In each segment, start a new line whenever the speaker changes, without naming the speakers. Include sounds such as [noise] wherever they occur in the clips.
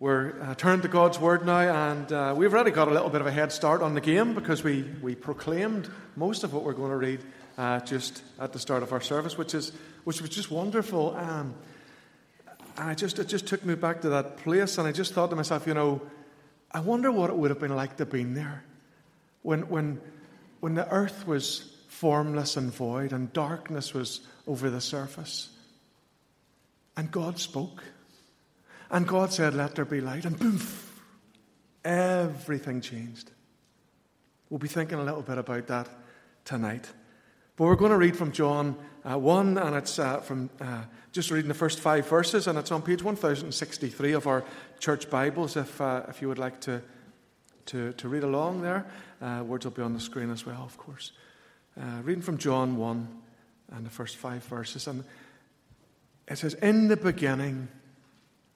We're uh, turned to God's Word now, and uh, we've already got a little bit of a head start on the game because we, we proclaimed most of what we're going to read uh, just at the start of our service, which, is, which was just wonderful. Um, and I just, it just took me back to that place, and I just thought to myself, you know, I wonder what it would have been like to be there when, when, when the earth was formless and void and darkness was over the surface. And God spoke. And God said, Let there be light. And boom, everything changed. We'll be thinking a little bit about that tonight. But we're going to read from John uh, 1, and it's uh, from uh, just reading the first five verses, and it's on page 1063 of our church Bibles if, uh, if you would like to, to, to read along there. Uh, words will be on the screen as well, of course. Uh, reading from John 1 and the first five verses. And it says, In the beginning,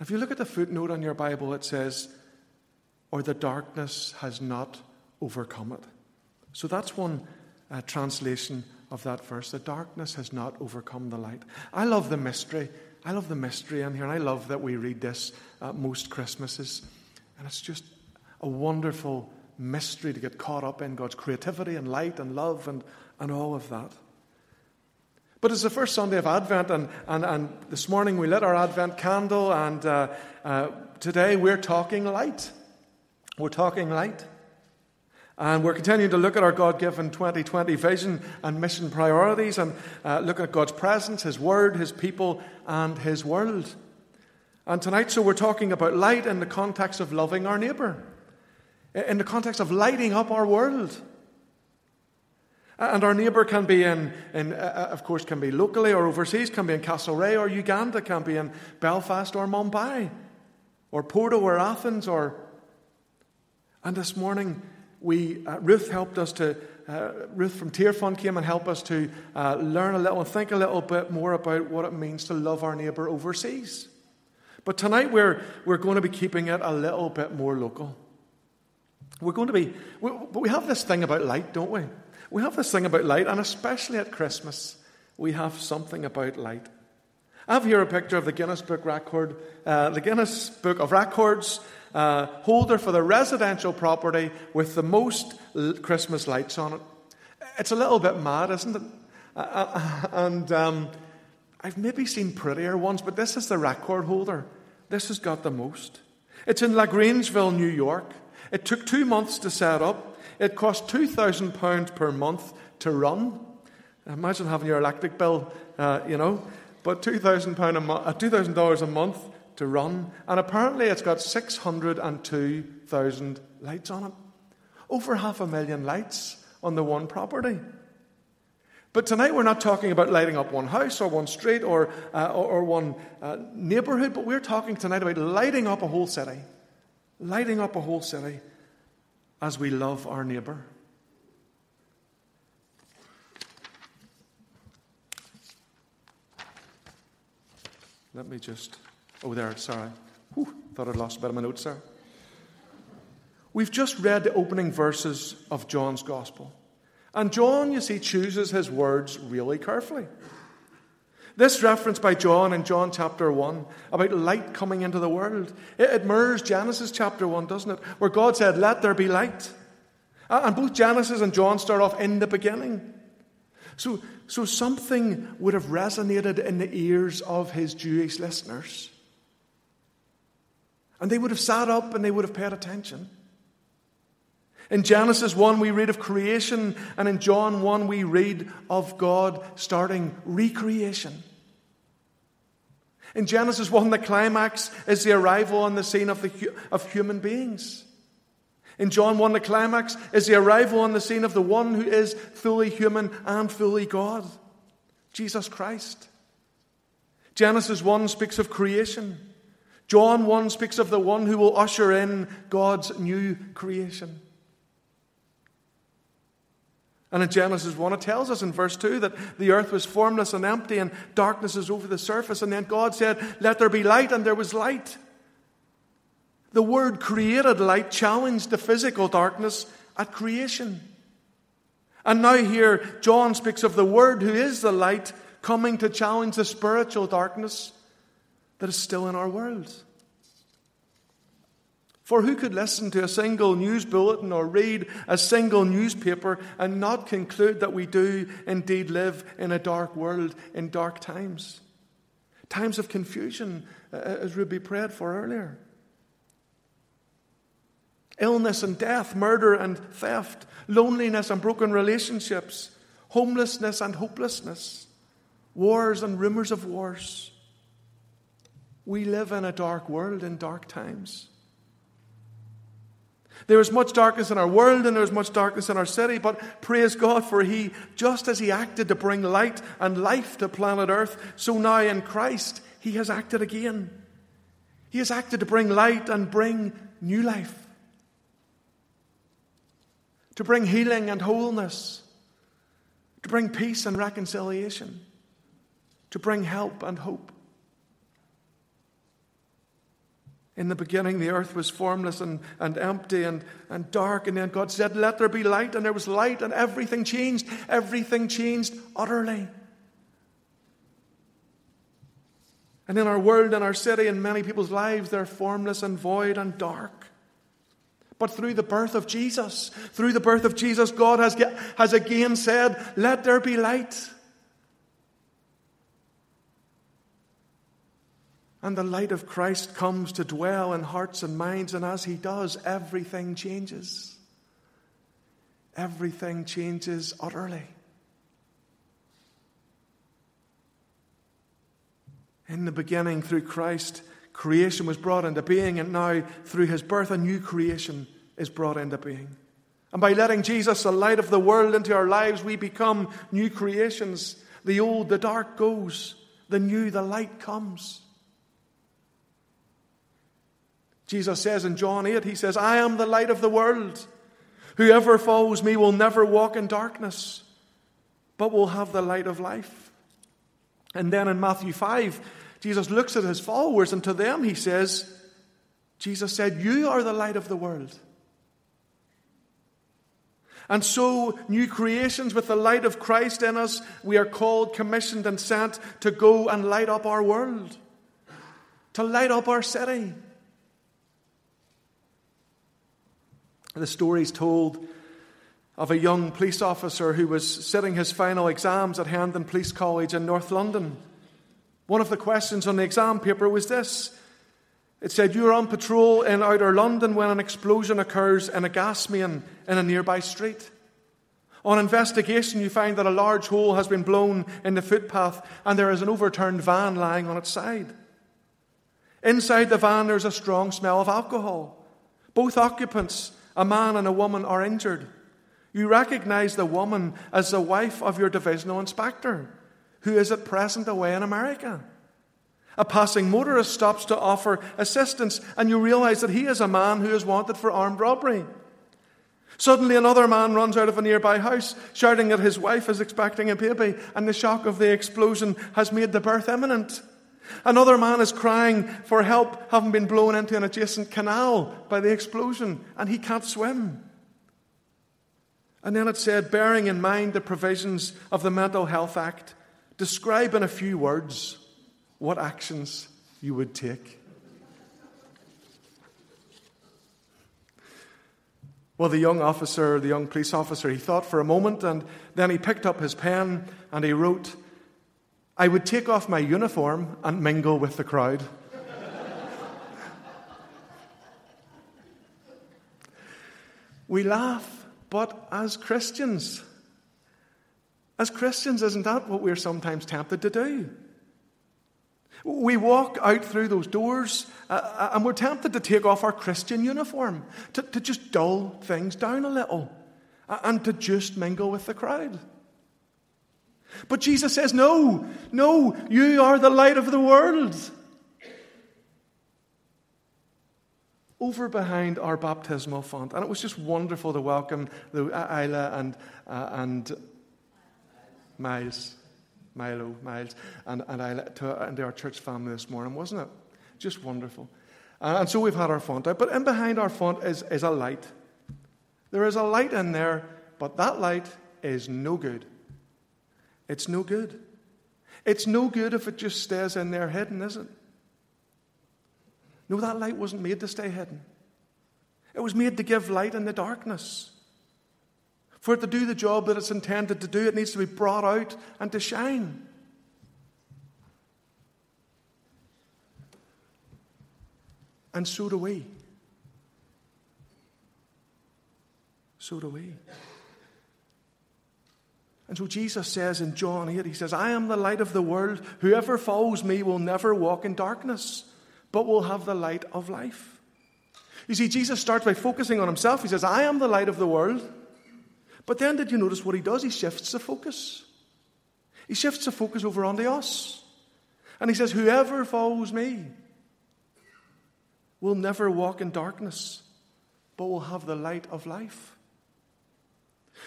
If you look at the footnote on your Bible, it says, or the darkness has not overcome it. So that's one uh, translation of that verse. The darkness has not overcome the light. I love the mystery. I love the mystery in here, and I love that we read this most Christmases. And it's just a wonderful mystery to get caught up in God's creativity and light and love and, and all of that. But it's the first Sunday of Advent, and, and, and this morning we lit our Advent candle, and uh, uh, today we're talking light. We're talking light. And we're continuing to look at our God given 2020 vision and mission priorities and uh, look at God's presence, His Word, His people, and His world. And tonight, so we're talking about light in the context of loving our neighbour, in the context of lighting up our world. And our neighbour can be in, in uh, uh, of course, can be locally or overseas, can be in Castlereagh or Uganda, can be in Belfast or Mumbai, or Porto or Athens. Or and this morning, we uh, Ruth helped us to. Uh, Ruth from Tearfund came and helped us to uh, learn a little and think a little bit more about what it means to love our neighbour overseas. But tonight we're, we're going to be keeping it a little bit more local. We're going to be, we, but we have this thing about light, don't we? We have this thing about light, and especially at Christmas, we have something about light. I have here a picture of the Guinness Book record, uh, the Guinness Book of Records uh, holder for the residential property with the most Christmas lights on it. It's a little bit mad, isn't it? Uh, uh [laughs] and um, I've maybe seen prettier ones, but this is the record holder. This has got the most. It's in LaGrangeville, New York. It took two months to set up. It cost £2,000 per month to run. Imagine having your electric bill, uh, you know, but £2,000 a, mo- uh, $2,000 a month to run. And apparently it's got 602,000 lights on it. Over half a million lights on the one property. But tonight we're not talking about lighting up one house or one street or, uh, or, or, one uh, neighborhood, but we're talking tonight about lighting up a whole city. Lighting up a whole city as we love our neighbour. Let me just. Oh, there, sorry. Whew, thought I'd lost a bit of my notes there. We've just read the opening verses of John's Gospel. And John, you see, chooses his words really carefully. This reference by John in John chapter 1 about light coming into the world, it, it mirrors Genesis chapter 1, doesn't it? Where God said, Let there be light. And both Genesis and John start off in the beginning. So, so something would have resonated in the ears of his Jewish listeners. And they would have sat up and they would have paid attention. In Genesis 1, we read of creation, and in John 1, we read of God starting recreation. In Genesis 1, the climax is the arrival on the scene of, the, of human beings. In John 1, the climax is the arrival on the scene of the one who is fully human and fully God, Jesus Christ. Genesis 1 speaks of creation. John 1 speaks of the one who will usher in God's new creation. And in Genesis 1, it tells us in verse 2 that the earth was formless and empty and darkness is over the surface. And then God said, Let there be light, and there was light. The word created light challenged the physical darkness at creation. And now, here, John speaks of the Word, who is the light, coming to challenge the spiritual darkness that is still in our world. For who could listen to a single news bulletin or read a single newspaper and not conclude that we do indeed live in a dark world in dark times? Times of confusion, uh, as Ruby prayed for earlier. Illness and death, murder and theft, loneliness and broken relationships, homelessness and hopelessness, wars and rumors of wars. We live in a dark world in dark times. There is much darkness in our world and there is much darkness in our city, but praise God for He, just as He acted to bring light and life to planet Earth, so now in Christ He has acted again. He has acted to bring light and bring new life, to bring healing and wholeness, to bring peace and reconciliation, to bring help and hope. In the beginning, the earth was formless and, and empty and, and dark. And then God said, Let there be light. And there was light, and everything changed. Everything changed utterly. And in our world, in our city, in many people's lives, they're formless and void and dark. But through the birth of Jesus, through the birth of Jesus, God has, has again said, Let there be light. And the light of Christ comes to dwell in hearts and minds, and as He does, everything changes. Everything changes utterly. In the beginning, through Christ, creation was brought into being, and now, through His birth, a new creation is brought into being. And by letting Jesus, the light of the world, into our lives, we become new creations. The old, the dark goes, the new, the light comes. Jesus says in John 8, He says, I am the light of the world. Whoever follows me will never walk in darkness, but will have the light of life. And then in Matthew 5, Jesus looks at his followers, and to them he says, Jesus said, You are the light of the world. And so, new creations with the light of Christ in us, we are called, commissioned, and sent to go and light up our world, to light up our city The story's told of a young police officer who was sitting his final exams at Hendon Police College in North London. One of the questions on the exam paper was this it said, You are on patrol in outer London when an explosion occurs in a gas main in a nearby street. On investigation, you find that a large hole has been blown in the footpath and there is an overturned van lying on its side. Inside the van, there's a strong smell of alcohol. Both occupants a man and a woman are injured. You recognize the woman as the wife of your divisional inspector, who is at present away in America. A passing motorist stops to offer assistance, and you realize that he is a man who is wanted for armed robbery. Suddenly, another man runs out of a nearby house, shouting that his wife is expecting a baby, and the shock of the explosion has made the birth imminent. Another man is crying for help, having been blown into an adjacent canal by the explosion, and he can't swim. And then it said, bearing in mind the provisions of the Mental Health Act, describe in a few words what actions you would take. Well, the young officer, the young police officer, he thought for a moment and then he picked up his pen and he wrote, I would take off my uniform and mingle with the crowd. we laugh, but as Christians, as Christians, isn't that what we're sometimes tempted to do? We walk out through those doors uh, uh and we're tempted to take off our Christian uniform, to, to just dull things down a little, and to just mingle with the crowd. But Jesus says, No, no, you are the light of the world. over behind our baptismal font. And it was just wonderful to welcome the, uh, Isla and, uh, and Miles, Milo, Miles, and, and Isla to, into our church family this morning, wasn't it? Just wonderful. Uh, and so we've had our font out. But in behind our font is, is a light. There is a light in there, but that light is no good. It's no good. It's no good if it just stays in there hidden, is it? No, that light wasn't made to stay hidden. It was made to give light in the darkness. For it to do the job that it's intended to do, it needs to be brought out and to shine. And so do we. So do we. And so Jesus says in John 8, He says, I am the light of the world. Whoever follows me will never walk in darkness, but will have the light of life. You see, Jesus starts by focusing on himself. He says, I am the light of the world. But then did you notice what he does? He shifts the focus. He shifts the focus over onto us. And he says, Whoever follows me will never walk in darkness, but will have the light of life.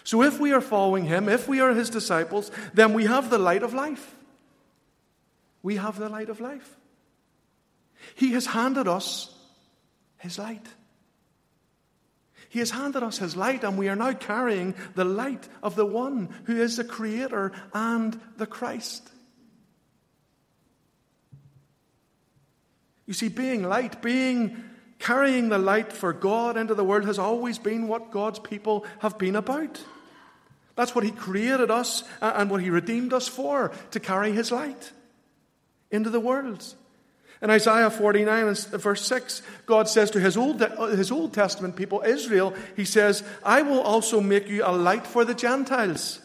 So if we are following him, if we are his disciples, then we have the light of life. We have the light of life. He has handed us his light. He has handed us his light, and we are now carrying the light of the one who is the Creator and the Christ. You see, being light, being carrying the light for God into the world has always been what God's people have been about. That's what He created us uh, and what He redeemed us for, to carry His light into the world. In Isaiah 49 uh, verse 6, God says to his Old, uh, his Old Testament people, Israel, He says, I will also make you a light for the Gentiles,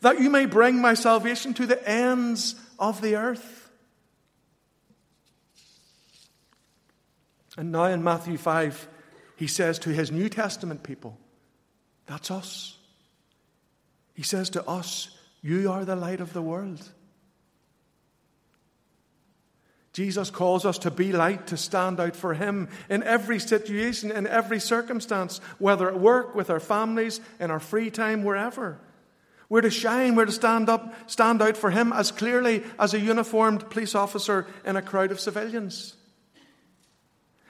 that you may bring my salvation to the ends of the earth. And now in Matthew 5, He says to His New Testament people, That's us. He says to us, You are the light of the world. Jesus calls us to be light, to stand out for Him in every situation, in every circumstance, whether at work, with our families, in our free time, wherever. We're to shine, we're to stand up, stand out for Him as clearly as a uniformed police officer in a crowd of civilians.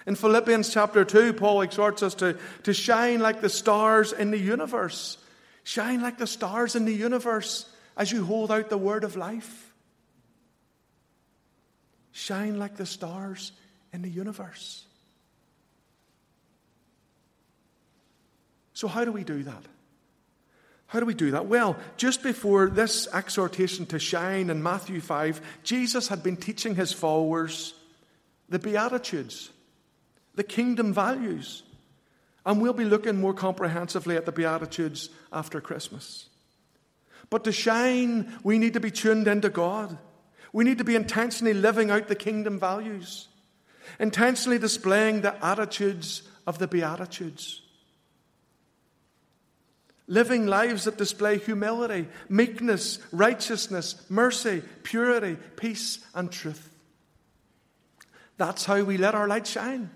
In Philippians chapter 2, Paul exhorts us to, to shine like the stars in the universe. Shine like the stars in the universe as you hold out the word of life. Shine like the stars in the universe. So, how do we do that? How do we do that? Well, just before this exhortation to shine in Matthew 5, Jesus had been teaching his followers the Beatitudes, the kingdom values. And we'll be looking more comprehensively at the Beatitudes after Christmas. But to shine, we need to be tuned into God. We need to be intentionally living out the kingdom values, intentionally displaying the attitudes of the Beatitudes. Living lives that display humility, meekness, righteousness, mercy, purity, peace, and truth. That's how we let our light shine.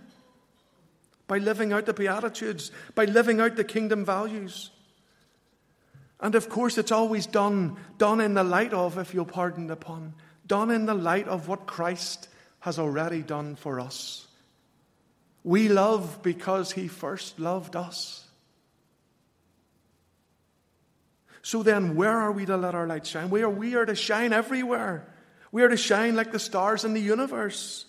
By living out the Beatitudes, by living out the kingdom values. And of course, it's always done, done in the light of, if you'll pardon the pun, done in the light of what Christ has already done for us. We love because he first loved us. So then, where are we to let our light shine? We are, we are to shine everywhere. We are to shine like the stars in the universe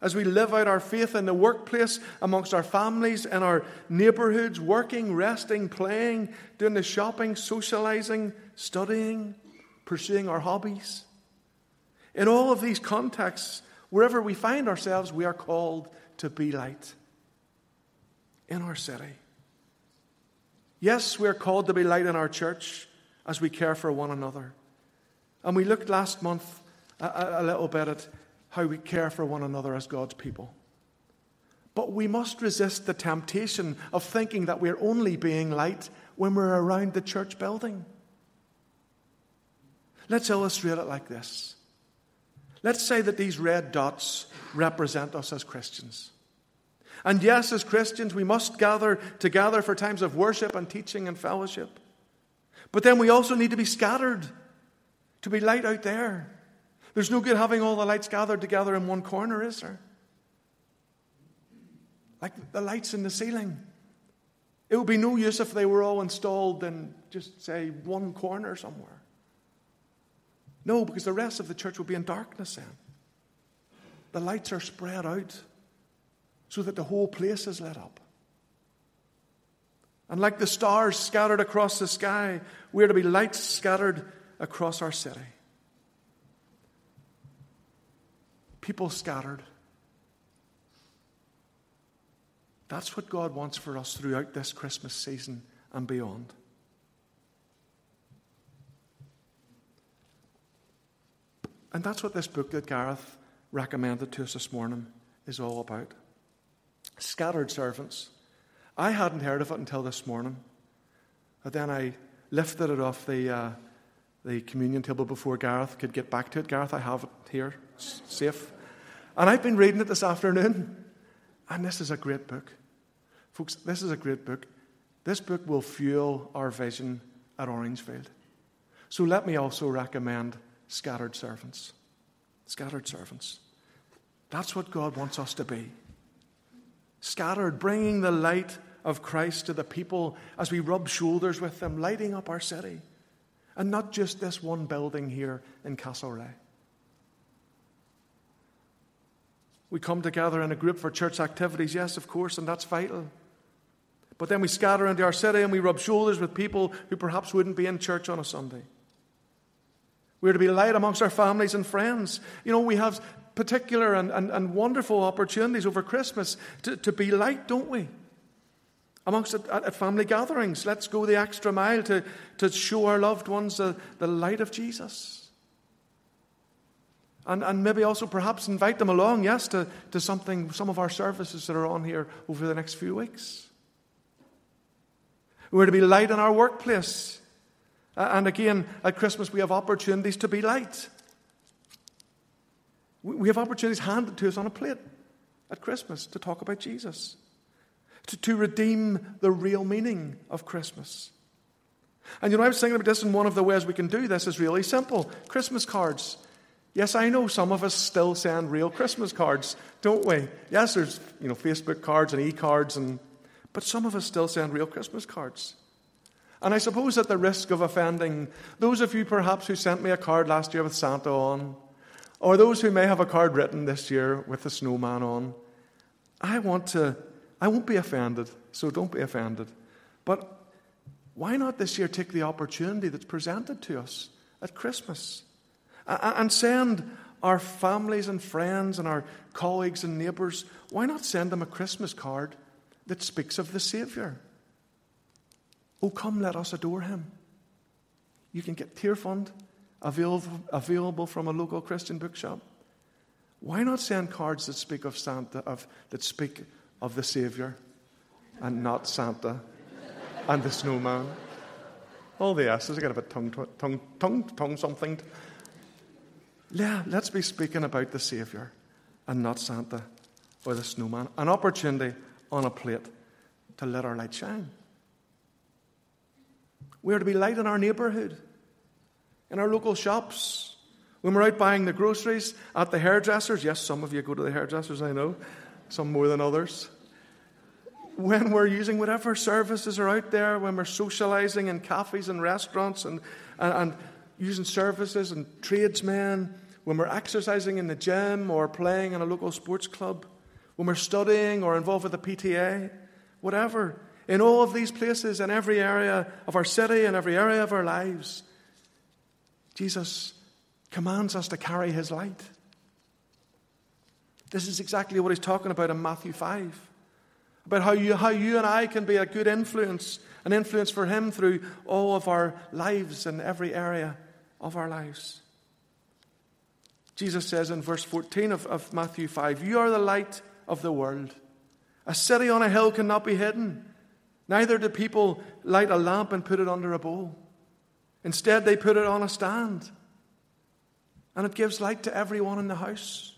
as we live out our faith in the workplace, amongst our families, in our neighborhoods, working, resting, playing, doing the shopping, socializing, studying, pursuing our hobbies. In all of these contexts, wherever we find ourselves, we are called to be light in our city. Yes, we're called to be light in our church as we care for one another. And we looked last month a, a, little bit at how we care for one another as God's people. But we must resist the temptation of thinking that we're only being light when we're around the church building. Let's illustrate it like this Let's say that these red dots represent us as Christians. And yes, as Christians, we must gather together for times of worship and teaching and fellowship. But then we also need to be scattered, to be light out there. There's no good having all the lights gathered together in one corner, is there? Like the lights in the ceiling. It would be no use if they were all installed in just, say, one corner somewhere. No, because the rest of the church would be in darkness then. The lights are spread out so that the whole place is lit up. And like the stars scattered across the sky, we're to be lights scattered across our city. People scattered. That's what God wants for us throughout this Christmas season and beyond. And that's what this book that Gareth recommended to us this morning is all about. Scattered servants. I hadn't heard of it until this morning. But then I lifted it off the, uh, the communion table before Gareth could get back to it. Gareth, I have it here, safe. And I've been reading it this afternoon. And this is a great book. Folks, this is a great book. This book will fuel our vision at Orangefield. So let me also recommend Scattered Servants. Scattered servants. That's what God wants us to be. Scattered, bringing the light of Christ to the people as we rub shoulders with them, lighting up our city. And not just this one building here in Castlereagh. We come together in a group for church activities, yes, of course, and that's vital. But then we scatter into our city and we rub shoulders with people who perhaps wouldn't be in church on a Sunday. We're to be light amongst our families and friends. You know, we have particular and, and, and wonderful opportunities over Christmas to, to be light, don't we? Amongst at, at family gatherings, let's go the extra mile to, to show our loved ones the, the light of Jesus. And, and maybe also perhaps invite them along, yes, to, to something, some of our services that are on here over the next few weeks. We're to be light in our workplace. And again, at Christmas, we have opportunities to be light. We have opportunities handed to us on a plate at Christmas to talk about Jesus, to, to redeem the real meaning of Christmas. And you know, I was thinking about this, and one of the ways we can do this is really simple Christmas cards. Yes, I know some of us still send real Christmas cards, don't we? Yes, there's you know Facebook cards and e-cards, and but some of us still send real Christmas cards. And I suppose at the risk of offending those of you perhaps who sent me a card last year with Santa on, or those who may have a card written this year with the snowman on, I want to, I won't be offended, so don't be offended. But why not this year take the opportunity that's presented to us at Christmas and send our families and friends and our colleagues and neighbours, why not send them a Christmas card that speaks of the Saviour? Oh, come, let us adore him. You can get Tearfund available, from a local Christian bookshop. Why not send cards that speak of Santa, of, that speak of the Savior, and not Santa and the snowman? All the S's, I got a bit tongue, tongue, tongue, tongue something. Yeah, let's be speaking about the Savior and not Santa or the snowman. An opportunity on a plate to let our light shine. We are to be light in our neighbourhood, in our local shops, when we're out buying the groceries, at the hairdressers. Yes, some of you go to the hairdressers, I know, some more than others. When we're using whatever services are out there, when we're socializing in cafes and restaurants and, and, and using services and tradesmen, when we're exercising in the gym or playing in a local sports club, when we're studying or involved with the PTA, whatever. In all of these places, in every area of our city and every area of our lives, Jesus commands us to carry his light. This is exactly what he's talking about in Matthew 5 about how you, how you and I can be a good influence, an influence for him through all of our lives and every area of our lives. Jesus says in verse 14 of, of Matthew 5 You are the light of the world. A city on a hill cannot be hidden. Neither do people light a lamp and put it under a bowl. Instead, they put it on a stand. And it gives light to everyone in the house.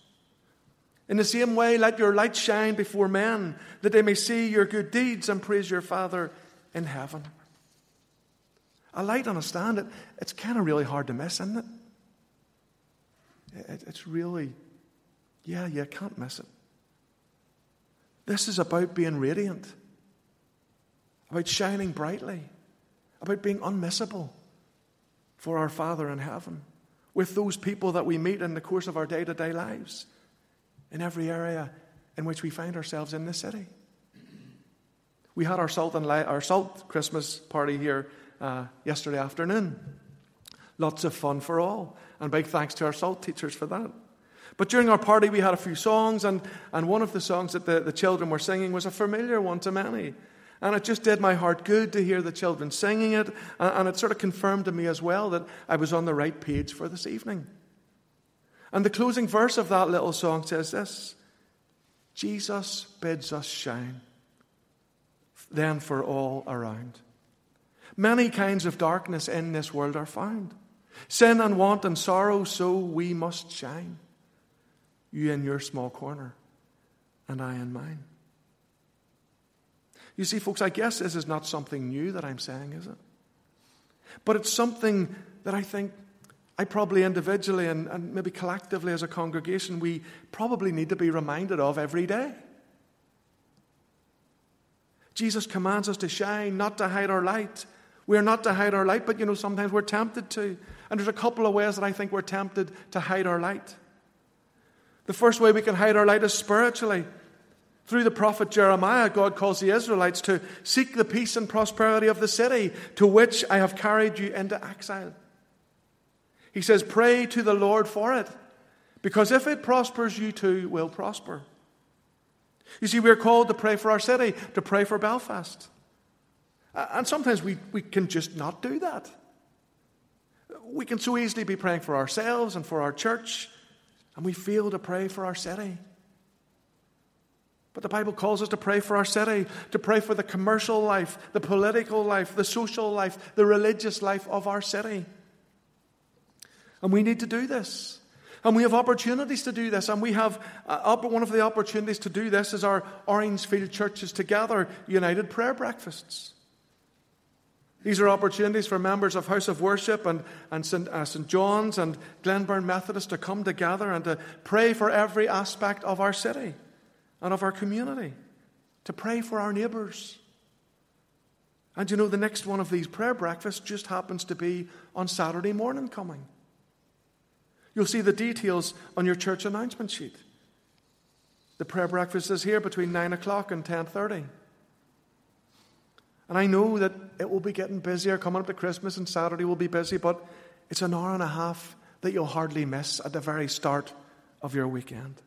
In the same way, let your light shine before men, that they may see your good deeds and praise your Father in heaven. A light on a stand, it, it's kind of really hard to miss, isn't it? it? It's really, yeah, you can't miss it. This is about being radiant, about shining brightly, about being unmissable for our Father in heaven with those people that we meet in the course of our day to day lives in every area in which we find ourselves in this city. We had our salt and light, our salt Christmas party here uh, yesterday afternoon. Lots of fun for all, and big thanks to our salt teachers for that. But during our party, we had a few songs, and, and one of the songs that the, the children were singing was a familiar one to many. And it just did my heart good to hear the children singing it, and, and it sort of confirmed to me as well that I was on the right page for this evening. And the closing verse of that little song says this Jesus bids us shine, then for all around. Many kinds of darkness in this world are found. Sin and want and sorrow, so we must shine. You in your small corner, and I in mine. You see, folks, I guess this is not something new that I'm saying, is it? But it's something that I think I probably individually and, and maybe collectively as a congregation, we probably need to be reminded of every day. Jesus commands us to shine, not to hide our light. We are not to hide our light, but you know, sometimes we're tempted to. And there's a couple of ways that I think we're tempted to hide our light. The first way we can hide our light is spiritually. Through the prophet Jeremiah, God calls the Israelites to seek the peace and prosperity of the city to which I have carried you into exile. He says, Pray to the Lord for it, because if it prospers, you too will prosper. You see, we're called to pray for our city, to pray for Belfast. And sometimes we, we can just not do that. We can so easily be praying for ourselves and for our church, and we fail to pray for our city. But the Bible calls us to pray for our city, to pray for the commercial life, the political life, the social life, the religious life of our city. And we need to do this. And we have opportunities to do this. And we have uh, one of the opportunities to do this is our Orangefield Churches Together United Prayer Breakfasts. These are opportunities for members of House of Worship and, and St. Uh, St. John's and Glenburn Methodist to come together and to pray for every aspect of our city and of our community, to pray for our neighbours. And you know, the next one of these prayer breakfasts just happens to be on Saturday morning coming. You'll see the details on your church announcement sheet. The prayer breakfast is here between 9 o'clock and 10.30. And I know that it will be getting busier coming up to Christmas and Saturday will be busy, but it's an hour and a half that you'll hardly miss at the very start of your weekend.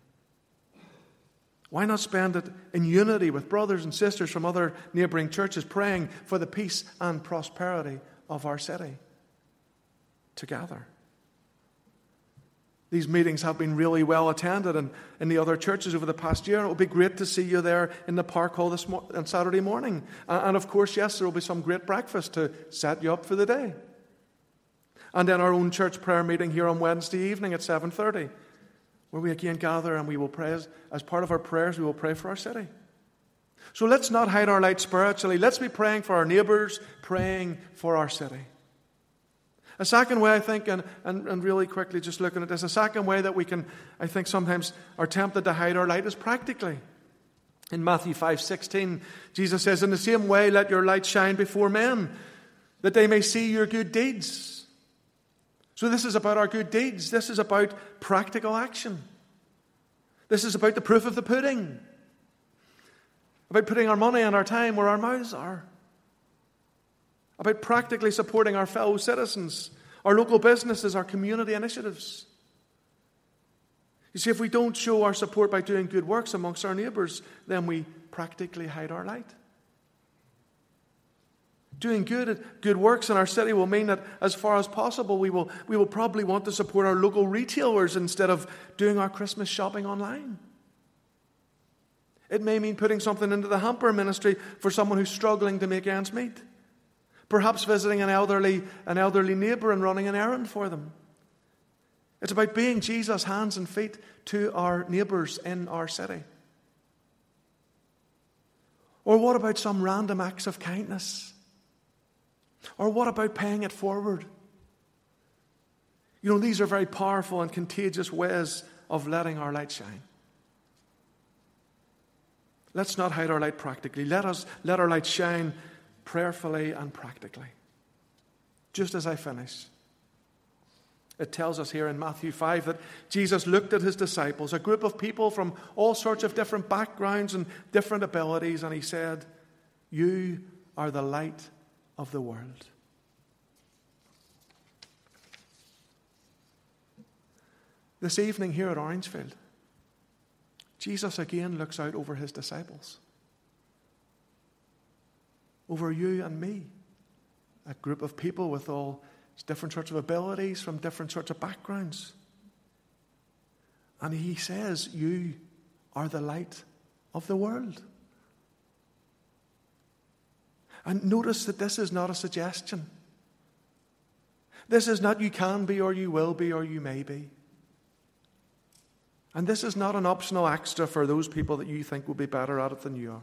Why not spend it in unity with brothers and sisters from other neighbouring churches praying for the peace and prosperity of our city together? These meetings have been really well attended and in the other churches over the past year. It will be great to see you there in the park hall this mo- on Saturday morning. And of course, yes, there will be some great breakfast to set you up for the day. And then our own church prayer meeting here on Wednesday evening at 7:30, where we again gather and we will pray as, as part of our prayers. We will pray for our city. So let's not hide our light spiritually. Let's be praying for our neighbours, praying for our city. A second way, I think, and, and, and really quickly just looking at this, a second way that we can, I think, sometimes are tempted to hide our light is practically. In Matthew 5 16, Jesus says, In the same way, let your light shine before men, that they may see your good deeds. So, this is about our good deeds. This is about practical action. This is about the proof of the pudding, about putting our money and our time where our mouths are about practically supporting our fellow citizens, our local businesses, our community initiatives. You see, if we don't show our support by doing good works amongst our neighbours, then we practically hide our light. Doing good, good works in our city will mean that, as far as possible, we will, we will probably want to support our local retailers instead of doing our Christmas shopping online. It may mean putting something into the hamper ministry for someone who's struggling to make ends meet. Perhaps visiting an elderly, an elderly neighbour and running an errand for them. It's about being Jesus' hands and feet to our neighbours in our city. Or what about some random acts of kindness? Or what about paying it forward? You know, these are very powerful and contagious ways of letting our light shine. Let's not hide our light practically. Let us let our light shine prayerfully and practically. Just as I finish, it tells us here in Matthew 5 that Jesus looked at his disciples, a group of people from all sorts of different backgrounds and different abilities, and he said, You are the light of the world. This evening here at Orangefield, Jesus again looks out over his disciples, over you and me, a group of people with all different sorts of abilities from different sorts of backgrounds. And he says, You are the light of the world. And notice that this is not a suggestion. This is not you can be, or you will be, or you may be. And this is not an optional extra for those people that you think will be better at it than you are.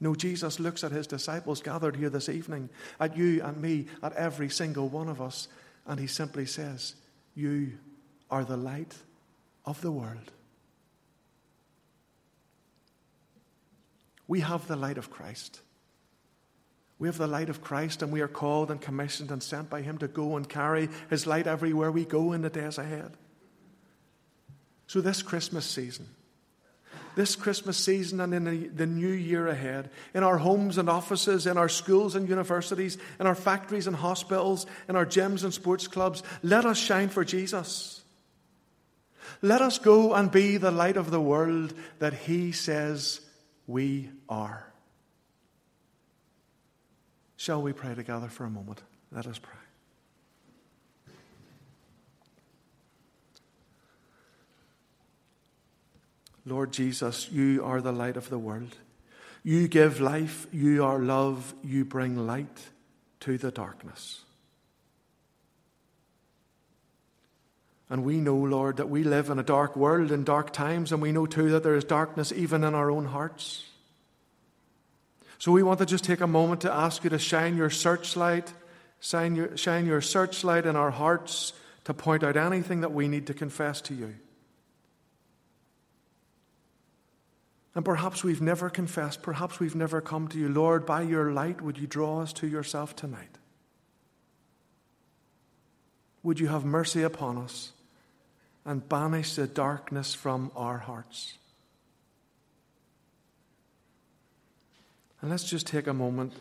No, Jesus looks at his disciples gathered here this evening, at you and me, at every single one of us, and he simply says, You are the light of the world. We have the light of Christ. We have the light of Christ, and we are called and commissioned and sent by him to go and carry his light everywhere we go in the days ahead. So, this Christmas season, this Christmas season and in the, the, new year ahead, in our homes and offices, in our schools and universities, in our factories and hospitals, in our gyms and sports clubs, let us shine for Jesus. Let us go and be the light of the world that He says we are. Shall we pray together for a moment? Let us pray. Lord Jesus, you are the light of the world. You give life, you are love, you bring light to the darkness. And we know, Lord, that we live in a dark world in dark times, and we know too that there is darkness even in our own hearts. So we want to just take a moment to ask you to shine your searchlight, shine your, shine your searchlight in our hearts to point out anything that we need to confess to you. And perhaps we've never confessed, perhaps we've never come to you. Lord, by your light, would you draw us to yourself tonight? Would you have mercy upon us and banish the darkness from our hearts? And let's just take a moment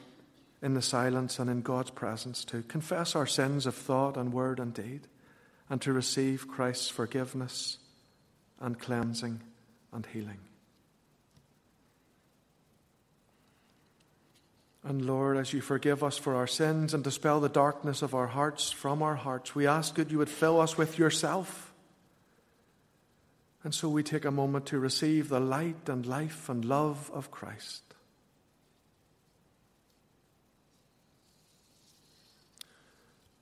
in the silence and in God's presence to confess our sins of thought and word and deed and to receive Christ's forgiveness and cleansing and healing. And Lord, as you forgive us for our sins and dispel the darkness of our hearts from our hearts, we ask that you would fill us with yourself. And so we take a moment to receive the light and life and love of Christ.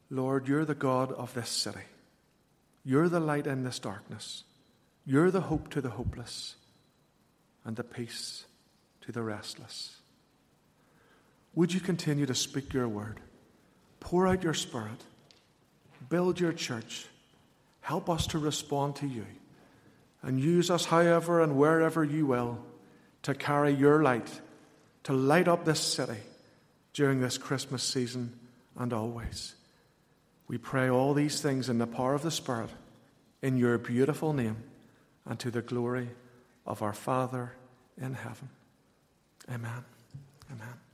Lord, you're the God of this city. You're the light in this darkness. You're the hope to the hopeless and the peace to the restless. Would you continue to speak your word? Pour out your spirit. Build your church. Help us to respond to you. And use us however and wherever you will to carry your light, to light up this city during this Christmas season and always. We pray all these things in the power of the Spirit, in your beautiful name, and to the glory of our Father in heaven. Amen. Amen.